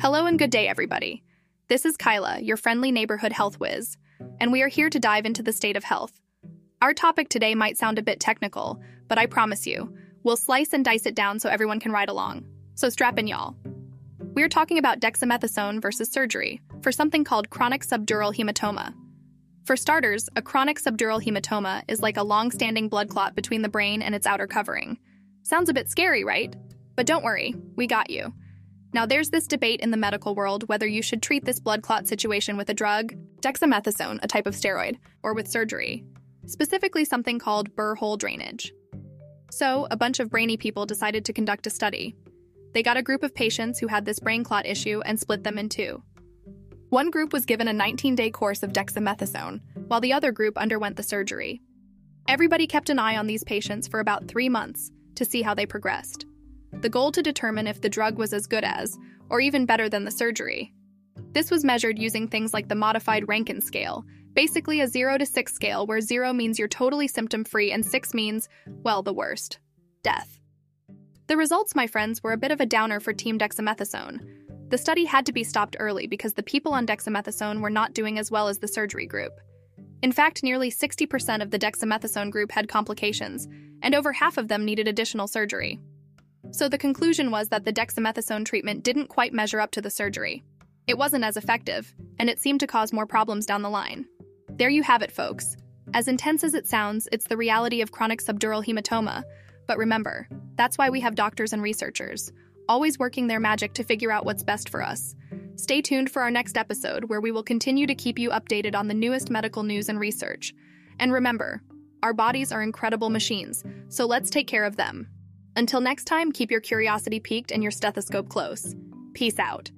Hello and good day, everybody. This is Kyla, your friendly neighborhood health whiz, and we are here to dive into the state of health. Our topic today might sound a bit technical, but I promise you, we'll slice and dice it down so everyone can ride along. So strap in, y'all. We're talking about dexamethasone versus surgery for something called chronic subdural hematoma. For starters, a chronic subdural hematoma is like a long standing blood clot between the brain and its outer covering. Sounds a bit scary, right? But don't worry, we got you. Now, there's this debate in the medical world whether you should treat this blood clot situation with a drug, dexamethasone, a type of steroid, or with surgery, specifically something called burr hole drainage. So, a bunch of brainy people decided to conduct a study. They got a group of patients who had this brain clot issue and split them in two. One group was given a 19 day course of dexamethasone, while the other group underwent the surgery. Everybody kept an eye on these patients for about three months to see how they progressed. The goal to determine if the drug was as good as, or even better than the surgery. This was measured using things like the modified Rankin scale, basically a 0 to 6 scale where 0 means you're totally symptom free and 6 means, well, the worst death. The results, my friends, were a bit of a downer for Team Dexamethasone. The study had to be stopped early because the people on dexamethasone were not doing as well as the surgery group. In fact, nearly 60% of the dexamethasone group had complications, and over half of them needed additional surgery. So the conclusion was that the dexamethasone treatment didn't quite measure up to the surgery. It wasn't as effective, and it seemed to cause more problems down the line. There you have it, folks. As intense as it sounds, it's the reality of chronic subdural hematoma. But remember, that's why we have doctors and researchers always working their magic to figure out what's best for us. Stay tuned for our next episode, where we will continue to keep you updated on the newest medical news and research. And remember, our bodies are incredible machines, so let's take care of them. Until next time, keep your curiosity piqued and your stethoscope close. Peace out.